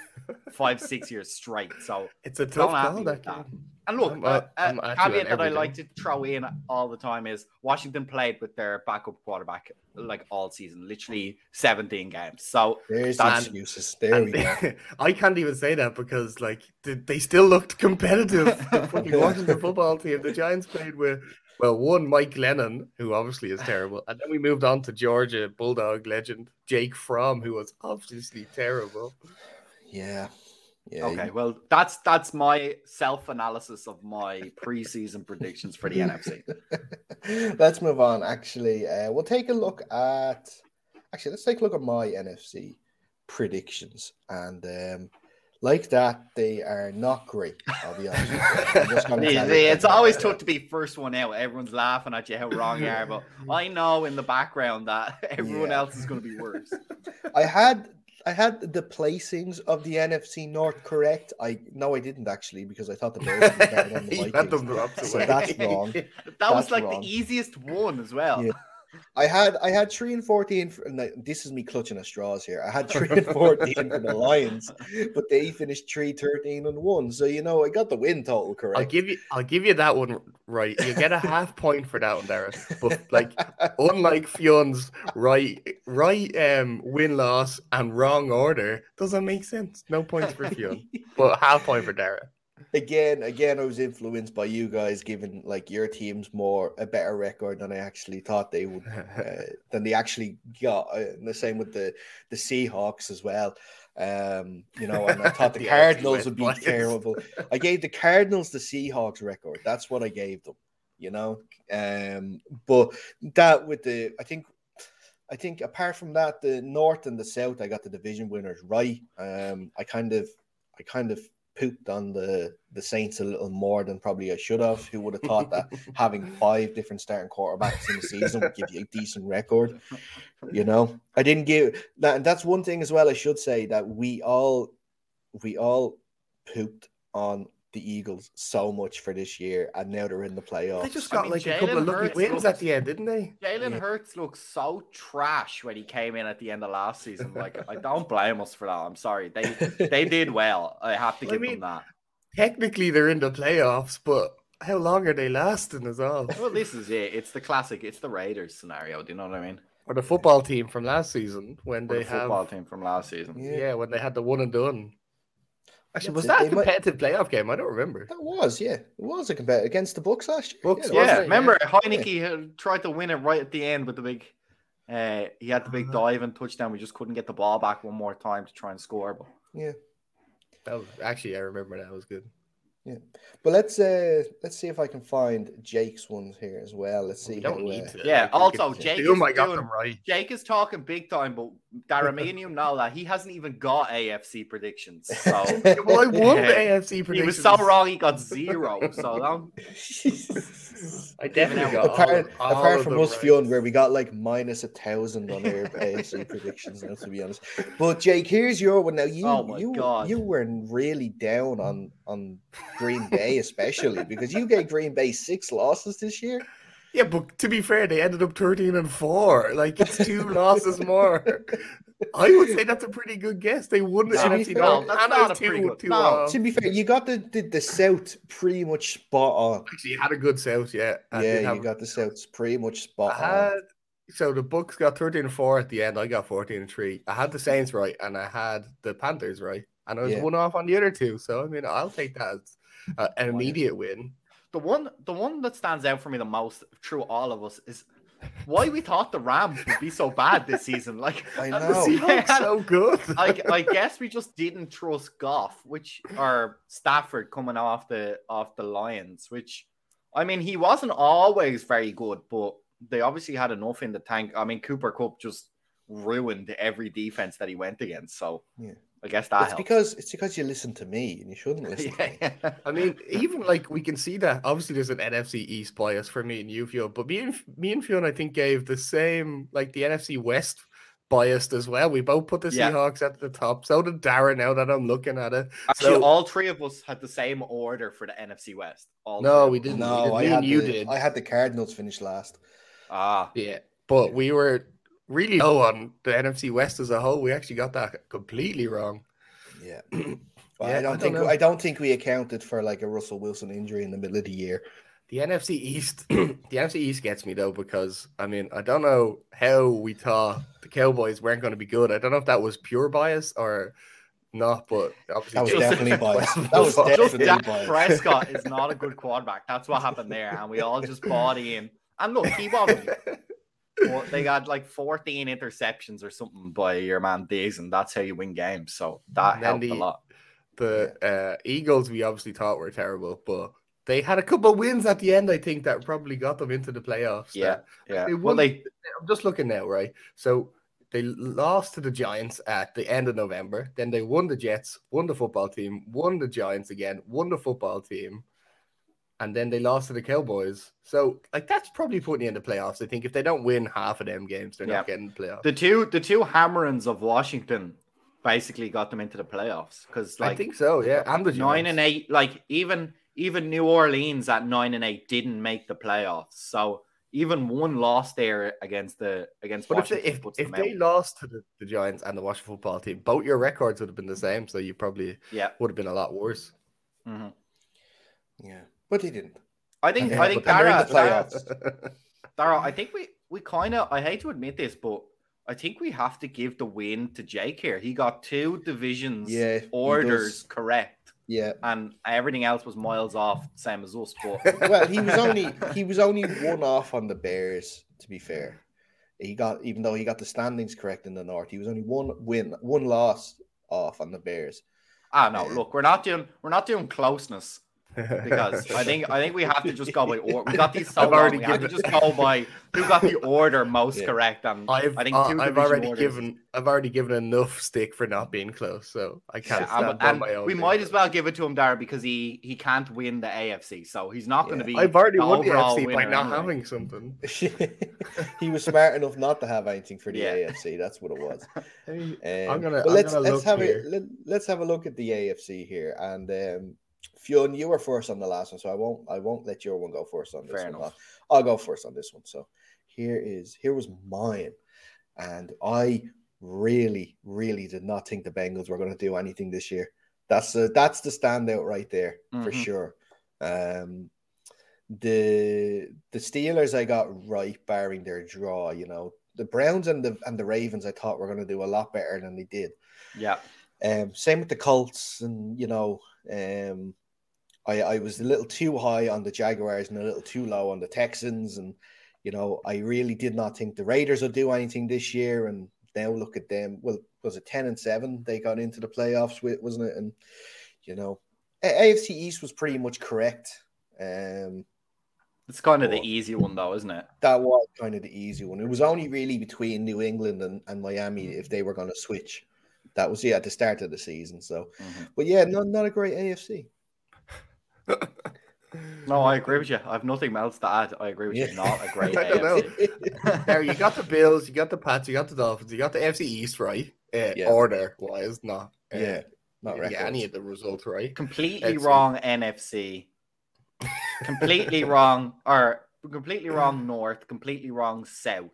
five, six *laughs* years straight. So it's a tough call. That that. And look, I'm, uh, a caveat that I like to throw in all the time is Washington played with their backup quarterback like all season, literally 17 games. So there's that's excuses. There we go. *laughs* I can't even say that because like they still looked competitive. *laughs* the Washington football team. The Giants played with well, one Mike Glennon, who obviously is terrible, and then we moved on to Georgia Bulldog legend Jake Fromm, who was obviously terrible. Yeah. Yeah, okay, well, that's that's my self analysis of my preseason predictions for the NFC. *laughs* Let's move on. Actually, uh, we'll take a look at. Actually, let's take a look at my NFC predictions, and um, like that, they are not great. I'll be honest. *laughs* it's always tough to be first one out. Everyone's laughing at you how wrong you are, but *laughs* I know in the background that *laughs* everyone yeah. else is going to be worse. I had I had the placings of the NFC North correct. I no, I didn't actually because I thought the Bears were better than the Vikings. so that's wrong. that that's was like wrong. the easiest one as well. Yeah. I had I had three and fourteen. For, this is me clutching at straws here. I had three and fourteen *laughs* for the Lions, but they finished three, 13 and one. So you know I got the win total correct. I'll give you I'll give you that one right. You get a half point for that one, Darren. But like *laughs* unlike Fionn's right right um win loss and wrong order doesn't make sense. No points for Fionn, *laughs* but half point for Darren again, again, I was influenced by you guys giving like your teams more a better record than I actually thought they would, *laughs* uh, than they actually got. Uh, the same with the the Seahawks as well. Um, you know, and I thought *laughs* the, the Cardinals would be terrible. I gave the Cardinals the Seahawks record. That's what I gave them. You know, um, but that with the, I think I think apart from that, the North and the South, I got the division winners right. Um, I kind of, I kind of pooped on the the Saints a little more than probably I should have. Who would have thought that *laughs* having five different starting quarterbacks in the season would give you a decent record? You *laughs* know, I didn't give that. That's one thing as well. I should say that we all we all pooped on the Eagles so much for this year, and now they're in the playoffs. They just got I mean, like Jalen a couple of lucky wins looks, at the end, didn't they? Jalen yeah. Hurts looks so trash when he came in at the end of last season. Like I don't blame us for that. I'm sorry, they they *laughs* did well. I have to give I mean, them that. Technically, they're in the playoffs, but how long are they lasting as well? Well, this is it. It's the classic. It's the Raiders scenario. Do you know what I mean? Or the football team from last season when or they the football team from last season. Yeah. yeah, when they had the one and done. Actually, was that a they might- competitive playoff game? I don't remember. That was, yeah, it was a competitive against the Bucks last year. Bucks, yeah, Yeah, wasn't it? remember Heinicke had tried to win it right at the end with the big. Uh, he had the big Uh-huh. dive and touchdown. We just couldn't get the ball back one more time to try and score. But yeah. That was actually I remember that was good. Yeah, but let's uh let's see if I can find Jake's ones here as well. Let's see. We don't how, need uh, to. Yeah, also, can Jake assume is I got doing- right. Jake is talking big time, but Dara, me and you know that he hasn't even got AFC predictions. *laughs* So Well, I won the *laughs* Yeah. AFC he was so wrong. He got zero. So *laughs* don't I definitely got apart, all, all apart from them us right. feeling where we got like minus a thousand on our AFC predictions now, to be honest. But Jake, here's your one. Now you Oh my you God. you were really down on on Green Bay, especially because you gave Green Bay six losses this year. Yeah, but to be fair, they ended up 13 and 4. Like, it's two *laughs* losses more. I would say that's a pretty good guess. They won the To be NFC fair, North. that's not I a was pretty two, good- two no. To be fair, you got the the, the South pretty much spot on. Actually, you had a good South, yeah. Yeah, have- you got the South pretty much spot on. so the Bucks got 13 and 4 at the end. I got 14 and 3. I had the Saints right and I had the Panthers right. And I was Yeah. one off on the other two. So I mean I'll take that as uh, an immediate win. The one the one that stands out for me the most through all of us is why we thought the Rams would be so bad this season. Like *laughs* I *laughs* know. Yeah. so good. *laughs* I, I guess we just didn't trust Goff, which or Stafford coming off the off the Lions, which I mean he wasn't always very good, but they obviously had enough in the tank. I mean Cooper Kupp just ruined every defense that he went against, so Yeah. I guess that It's helps. because it's because you listen to me and you shouldn't *laughs* listen to me. yeah. I mean, even like we can see that obviously there's an NFC East bias for me and you, Fiona, but me and me and Fiona, I think, gave the same like the NFC West biased as well. We both put the Yeah. Seahawks at the top. So did Darren. Now that I'm looking at it, Actually, So- all three of us had the same order for the NFC West. All No, we didn't. No, did. I Me had and you the, did. I had the Cardinals finish last. Ah, yeah, but we were really low on the NFC West as a whole. We actually got that completely wrong. Yeah. *clears throat* Well, Yeah, I I don't don't think know. I don't think we accounted for like a Russell Wilson injury in the middle of the year. The NFC East, *clears throat* the NFC East gets me though because I mean I don't know how we thought the Cowboys weren't going to be good. I don't know if that was pure bias or not, but obviously That was Just- definitely biased. That was Just just definitely Dak biased. Prescott is not a good quarterback. That's what happened there, and we all just bought in. And look, he wasn't. *laughs* Well, they got like 14 interceptions or something by your man Diggs, and that's how you win games. So that helped a lot. the uh, Eagles we obviously thought were terrible, but they had a couple of wins at the end. I think that probably got them into the playoffs. Yeah, yeah. they Well, they I'm just looking now, right? So they lost to the Giants at the end of November. Then they won the Jets, won the football team, won the Giants again, won the football team, and then they lost to the Cowboys. So like that's probably putting you in the playoffs. I think if they don't win half of them games, they're Yeah. not getting the playoffs. the two the two hammerings of Washington basically got them into the playoffs because like I think so, yeah. And the nine and eight, like even even New Orleans at nine and eight didn't make the playoffs. So even one loss there against the against But if they, if, if they lost to the, the Giants and the Washington football team, both your records would have been the same. So you probably Yeah. would have been a lot worse. Mhm. Yeah, but he didn't. I think Yeah, I think but they're in Dara, the Dara, playoffs. *laughs* Dara, I think we we kind of I hate to admit this, but I think we have to give the win to Jake here. He got two divisions Yeah, orders correct, Yeah. and everything else was miles off, same as us. But *laughs* Well, he was only he was only one off on the Bears. To be fair, he got even though he got the standings correct in the North, he was only one win, one loss off on the Bears. ah no, look, we're not doing we're not doing closeness. Because I think I think we have to just go by order. We got these *laughs* so I've long, already we have to just go by who got the order most Yeah. correct. And I've I think uh, two I've already orders- given I've already given enough stick for not being close, so I can't Yeah, stand and- on and my own. we might as well give it to him, Dara, because he he can't win the AFC, so he's not going to Yeah. be. I've already the won the AFC FC by not anyway. having something. *laughs* he was smart enough not to have anything for the Yeah. AFC. That's what it was. *laughs* Hey, Um, I'm gonna- I'm let's gonna let's look have here. a let, let's have a look at the AFC here. And um, Fionn, you were first on the last one, so I won't I won't let your one go first on this Fair one. enough. I'll, I'll go first on this one. So here is here was mine, and I really really did not think the Bengals were going to do anything this year. That's the that's the standout right there for Mhm. sure. Um, the the Steelers I got right, barring their draw. You know, the Browns and the and the Ravens I thought were going to do a lot better than they did. Yeah, Um, same with the Colts, and you know, um, I I was a little too high on the Jaguars and a little too low on the Texans, and you know, I really did not think the Raiders would do anything this year, and now look at them. Well, was it ten and seven? They got into the playoffs with, wasn't it? And you know, AFC East was pretty much correct. Um, It's kind of the easy one, though, isn't it? that was kind of the easy one. It was only really between New England and, and Miami if they were going to switch. That was yeah at the start of the season. So, Mhm. but yeah, not not a great AFC. *laughs* No, I agree with you. I have nothing else to add. I agree with you. Not a great *laughs* I don't know. *laughs* AFC. There, you got the Bills, you got the Pats, you got the Dolphins, you got the FC East right. Uh, Yeah. Order wise, not uh, yeah, not yeah, records. any of the results right. completely It's- wrong NFC, completely wrong, or completely wrong North, completely wrong South.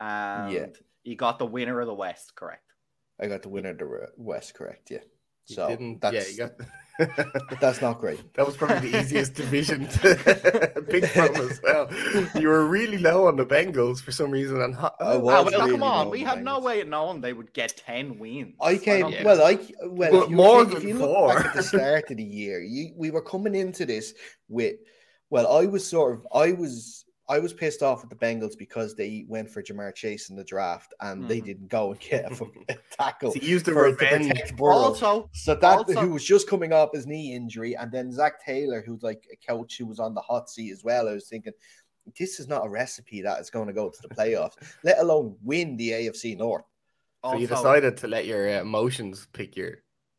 And Yeah. you got the winner of the West, correct? I got the winner of the West, correct? Yeah. You So that's yeah, you got. *laughs* *laughs* that's not great. That was probably the easiest *laughs* division to pick from as well. You were really low on the Bengals for some reason, and I Ah, was well, really come on, we had the no Bengals. way of knowing they would get ten wins. I came don't well. I well if you, more if than you look four. back at the start of the year, you we were coming into this with well, I was sort of I was I was pissed off with the Bengals because they went for Ja'Marr Chase in the draft and they Mhm. didn't go and get a, fucking *laughs* *laughs* tackle he used the for, to revenge. Also, So that Also- who was just coming off his knee injury, and then Zac Taylor, who's like a coach who was on the hot seat as well. I was thinking, this is not a recipe that is going to go to the playoffs, *laughs* let alone win the AFC North. So you decided to let your uh, emotions pick your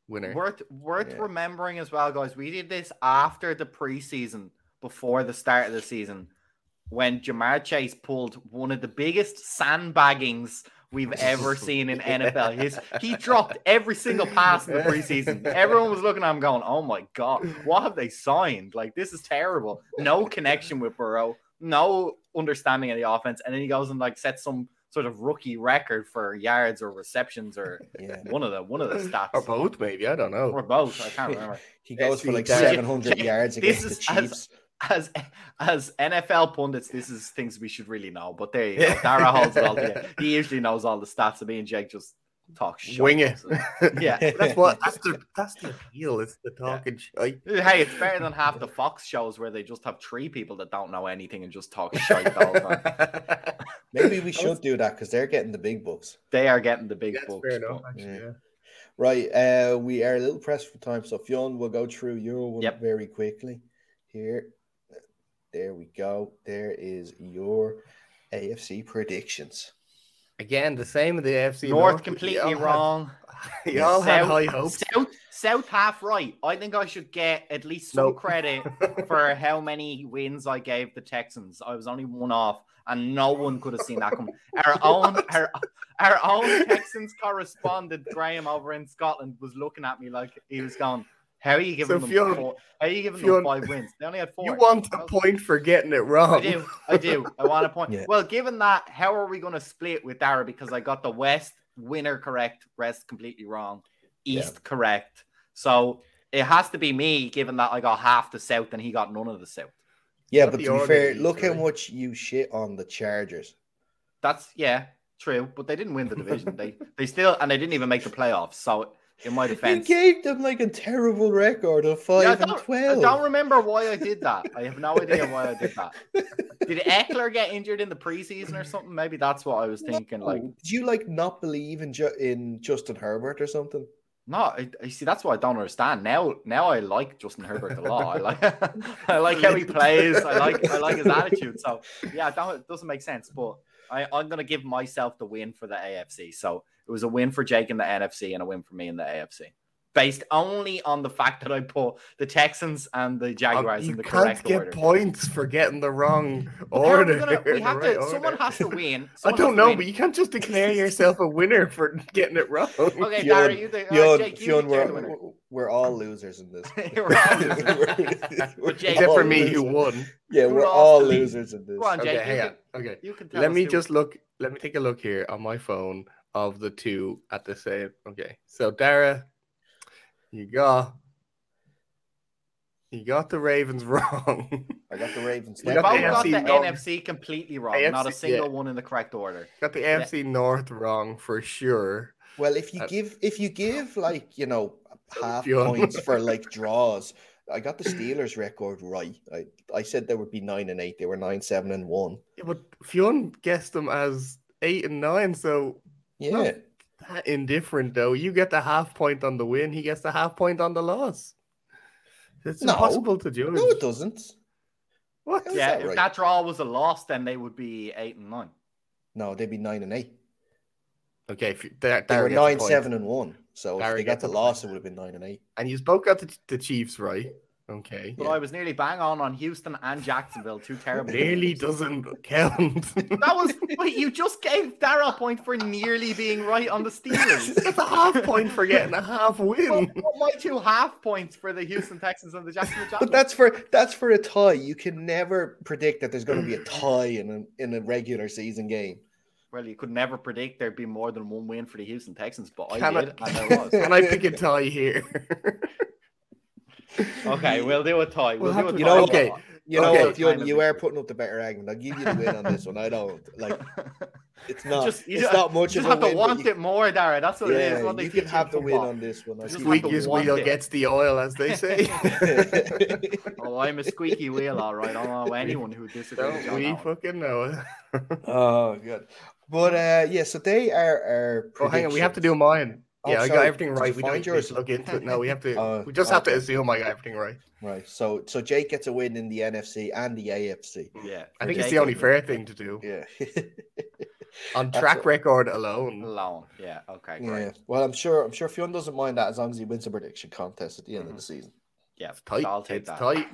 winner. Worth worth Yeah. remembering as well, guys. We did this after the preseason, before the start of the season, when Ja'Marr Chase pulled one of the biggest sandbaggings we've ever *laughs* seen in NFL. His he dropped every single pass in the preseason. *laughs* Everyone was looking at him going, "Oh my god, what have they signed? Like this is terrible. No connection with Burrow, no understanding of the offense." And then he goes and like sets some sort of rookie record for yards or receptions or Yeah, one of the one of the stats Or both, maybe. I don't know. or both. I can't remember. *laughs* he goes for like seven hundred yards against the is as- Chiefs. As as as NFL pundits, this is things we should really know. But there you go. *laughs* Dara holds it all together. He usually knows all the stats. And me and Jake just talk shit. Wing it. Yeah. *laughs* That's what. That's the. That's the appeal. It's the talking shite. Hey, it's better than half the Fox shows where they just have three people that don't know anything and just talk shit the time. *laughs* Maybe we should do that because they're getting the big books. They are getting the big That's bucks. fair enough. but- Actually, Yeah. yeah. Right, uh, we are a little pressed for time, so Fionn will go through your one Yep. very quickly. Here, there we go. There is your AFC predictions. Again, the same of the AFC North North. completely You all had- wrong. *laughs* You all had South- high hopes. South, South half right. I think I should get at least some Nope. credit *laughs* for how many wins I gave the Texans. I was only one off, and no one could have seen that coming. Our *laughs* own, our, our own Texans correspondent Graham over in Scotland was looking at me like he was going, "How are you giving So them Fionn- four? How are you giving Fionn, them five wins? They only had four. You want a point for getting it wrong. I do. I do. I want a point. *laughs* Yeah. Well, given that, how are we going to split with Dara? Because I got the West winner correct, rest completely wrong, East correct. So it has to be me, given that I got half the South and he got none of the South. Yeah, Not but to be fair, you look how much you shit on the Chargers. That's yeah, true. But they didn't win the division. they they still and they didn't even make the playoffs. So in my You defense, gave them like a terrible record of five Yeah, I and don't, I don't remember why I did that. I have no idea why I did that. *laughs* Did Ekeler get injured in the preseason or something? Maybe that's what I was thinking. Like, did you like not believe in Ju- in Justin Herbert or something? No, I, I see. That's what I don't understand. Now, now I like Justin Herbert a lot. I like, *laughs* I like how he plays. I like, I like his attitude. So, yeah, that it doesn't make sense. But I, I'm gonna give myself the win for the AFC. So it was a win for Jake in the NFC and a win for me in the AFC, based only on the fact that I put the Texans and the Jaguars you in the can't correct get order. points for getting the wrong How we order. gonna- we the have right to. Someone has to win. *laughs* I don't know, but you can't just declare yourself a winner for getting it wrong. *laughs* Okay, Fionn- Dara, you the uh, Jake, you Fionn, the winner. we're, we're all losers in this. *laughs* You're all losers. We're Jake- Except for all me, who won. Yeah, Who we're lost all losers in this. Go on, Okay, hang on. Okay. You can tell Let me just look. Let me take a look here on my phone of the two at the same. Okay, so Dara, you got you got the Ravens *laughs* wrong. I got the Ravens. We got both got the North. NFC completely wrong. not a single yeah. one in the correct order. got the AFC North wrong for sure. Well, if you Uh, give if you give like you know half points for *laughs* like draws, I got the Steelers record right. I I said they would be nine and eight. They were nine, seven, and one. Yeah, but Fionn guessed them as eight and nine, so Yeah, that indifferent though. You get the half point on the win, he gets the half point on the loss. It's No. impossible to judge. no, it doesn't. What? How's Yeah, that if right? that draw was a loss, then they would be eight and nine. No, they'd be nine and eight. Okay, if you- Dar- They were nine, seven, and one. So Dara if they got gets the a loss, point. it would have been nine and eight. And you spoke got the, the Chiefs right. Okay. But Yeah. I was nearly bang on on Houston and Jacksonville, two terrible. *laughs* Nearly doesn't count. *laughs* That was wait. You just gave Dara a point for nearly being right on the Steelers. *laughs* That's a half point for getting a half Well, win. what my two half points for the Houston Texans and the Jacksonville But that's for that's for a tie. You can never predict that there's going to be a *clears throat* tie in a in a regular season game. Well, you could never predict there'd be more than one win for the Houston Texans, but I Can I- did, and there was. Can I pick a tie here? Okay, we'll do a tie. We'll, We'll do have a to- tie. You know, okay. You know Okay. what, you, Kind you thing. are putting up the better argument. I'll give you the win on this one. I don't like. *laughs* It's not. Just- you it's just- not much You of just a have to win. but want you- it more, Dara. That's what it is. What they you teach can have the win on this one. I'll Just give you have to Squeakiest wheel it. gets the oil, as they say. *laughs* Oh, I'm a squeaky wheel, all right. I don't know anyone who disagrees. Don't we that fucking know it? oh, good. But uh, yeah, so they are. are Oh, hang on, we have to do predictions. Mine. Oh, yeah, I got everything right. We don't find need to yours? look into it. No, we have to. Oh, *laughs* we just have to okay. assume I got everything right. Right. So so Jake gets a win in the NFC and the AFC. Yeah, I think it's the only fair thing to do Yeah. *laughs* on track it. record alone. Alone. Yeah. Okay. yeah. Great. Well, I'm sure I'm sure Fionn doesn't mind that as long as he wins a prediction contest at the end of the mm-hmm. season. Yeah. It's tight. I'll take it's that. tight.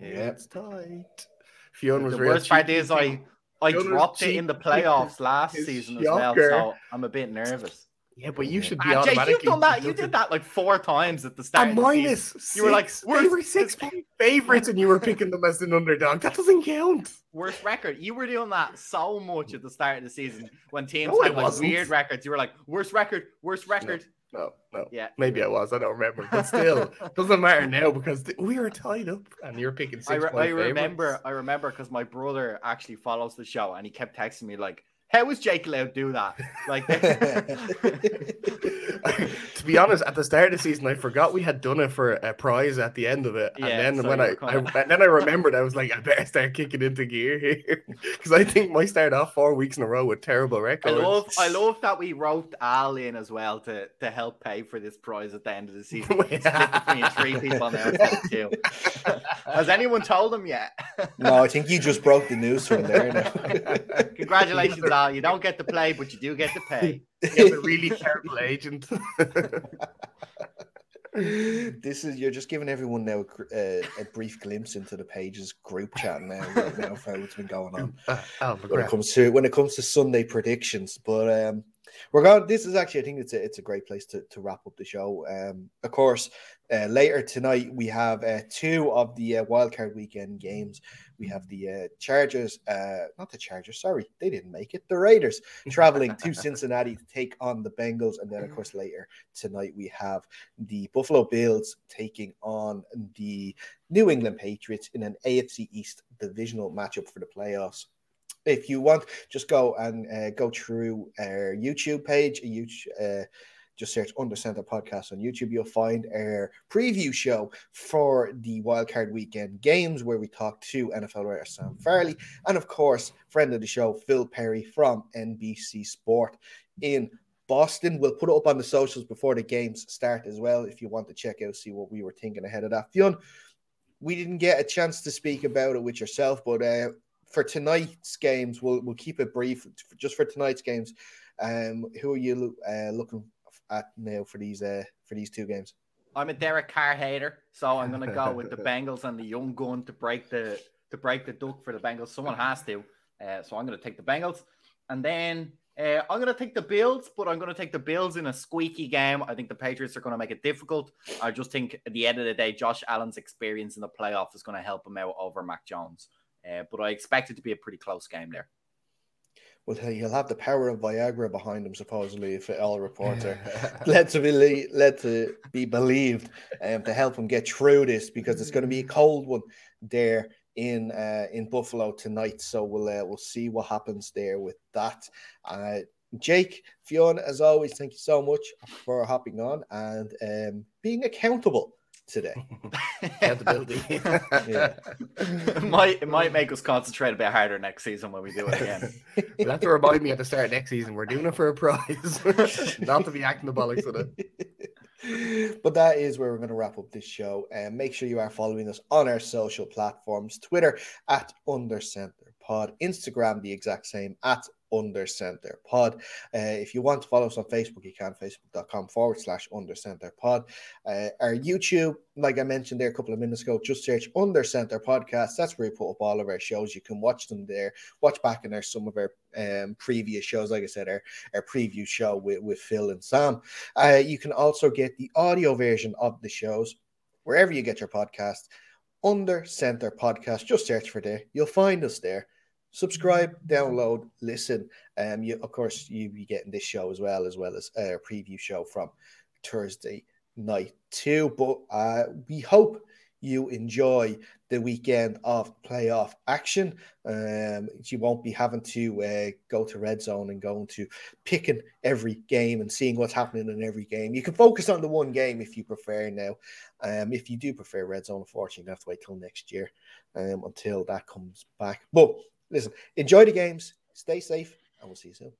Yeah. It's tight. Fionn was really. The real worst part cheeky. is I I Fionn dropped it in the playoffs last season as well, so I'm a bit nervous. Yeah, but you should be Ah, Jake, automatically. you've done that. You did that like four times at the start. A of the season. minus. Six. You were like, they were six point favorites, and you were picking them as an underdog. That doesn't count. worst record. You were doing that so much at the start of the season when teams No, had like wasn't. weird records. You were like, worst record, worst record. No, no. Yeah. Maybe I was. I don't remember. But still, *laughs* doesn't matter now because th- we were tied up, and you're picking six I, re- I remember. I remember because my brother actually follows the show and he kept texting me like, "How was Jake allowed to do that?" Like, *laughs* *laughs* to be honest, at the start of the season, I forgot we had done it for a prize at the end of it, and then so when I, kinda- I and then I remembered, I was like, I better start kicking into gear here *laughs* because I think my start off four weeks in a row with terrible records. I records. love, I love that we wrote Al in as well to to help pay for this prize at the end of the season. Between three people now instead of. Has anyone told them yet? No, I think you just broke the news from there. now. Congratulations, You don't get to play, but you do get to pay. *laughs* You have a really terrible agent. *laughs* this is you're just giving everyone now a, uh, a brief glimpse into the pages group chat now, right now for what's been going on Uh, *laughs* oh, when it comes to when it comes to Sunday predictions. But um, we're going. This is actually, I think it's a it's a great place to, to wrap up the show. Um, of course, uh, later tonight we have uh, two of the uh, wildcard weekend games. We have the uh, Chargers, uh, not the Chargers. Sorry, they didn't make it. The Raiders *laughs* traveling to Cincinnati to take on the Bengals, and then of course later tonight we have the Buffalo Bills taking on the New England Patriots in an AFC East divisional matchup for the playoffs. If you want, just go and uh, go through our YouTube page. YouTube, uh, just search Under Center Podcast on YouTube. You'll find our preview show for the Wildcard Weekend games, where we talk to NFL writer Sam Farley, and of course, friend of the show Phil Perry from NBC Sport in Boston. We'll put it up on the socials before the games start as well. If you want to check out, see what we were thinking ahead of that. Fionn, we didn't get a chance to speak about it with yourself, but uh, for tonight's games, we'll we'll keep it brief. Just for tonight's games, um, who are you uh, looking at now for these uh, for these two games? I'm a Derek Carr hater, so I'm gonna go with the *laughs* Bengals and the young gun to break the to break the duck for the Bengals. Someone has to, uh, so I'm gonna take the Bengals, and then uh, I'm gonna take the Bills, but I'm gonna take the Bills in a squeaky game. I think the Patriots are gonna make it difficult. I just think at the end of the day, Josh Allen's experience in the playoff is gonna help him out over Mac Jones. Uh, but I expect it to be a pretty close game there. Well, he'll have the power of Viagra behind him, supposedly, if all reports *laughs* are led to be led to be believed, um, to help him get through this because it's going to be a cold one there in uh, in Buffalo tonight. So we'll uh, we'll see what happens there with that. Uh, Jake, Fiona, as always, thank you so much for hopping on and um, being accountable today. *laughs* Accountability. Yeah. *laughs* it might it might make us concentrate a bit harder next season when we do it again. You'll have to remind me at the start of next season we're doing it for a prize, *laughs* not to be acting the bollocks with it. but that is where we're going to wrap up this show. And make sure you are following us on our social platforms Twitter at Undercenter Pod, Instagram the exact same at under center pod. Uh, if you want to follow us on Facebook, you can facebook.com forward slash under center pod. Uh, our YouTube, like I mentioned there a couple of minutes ago, just search under center podcast. That's where we put up all of our shows. You can watch them there, watch back in there some of our um, previous shows. Like I said, our, our preview show with, with Phil and Sam. Uh, you can also get the audio version of the shows wherever you get your podcast. Under Center Podcast, just search for there. You'll find us there subscribe, download, listen. Um, you of course you'll be getting this show as well, as well as a preview show from Thursday night too. But uh, we hope you enjoy the weekend of playoff action. Um, you won't be having to uh, go to red zone and going to picking every game and seeing what's happening in every game. You can focus on the one game if you prefer now. Um, if you do prefer red zone, unfortunately, you have to wait till next year um, until that comes back. But listen, enjoy the games, stay safe, and we'll see you soon.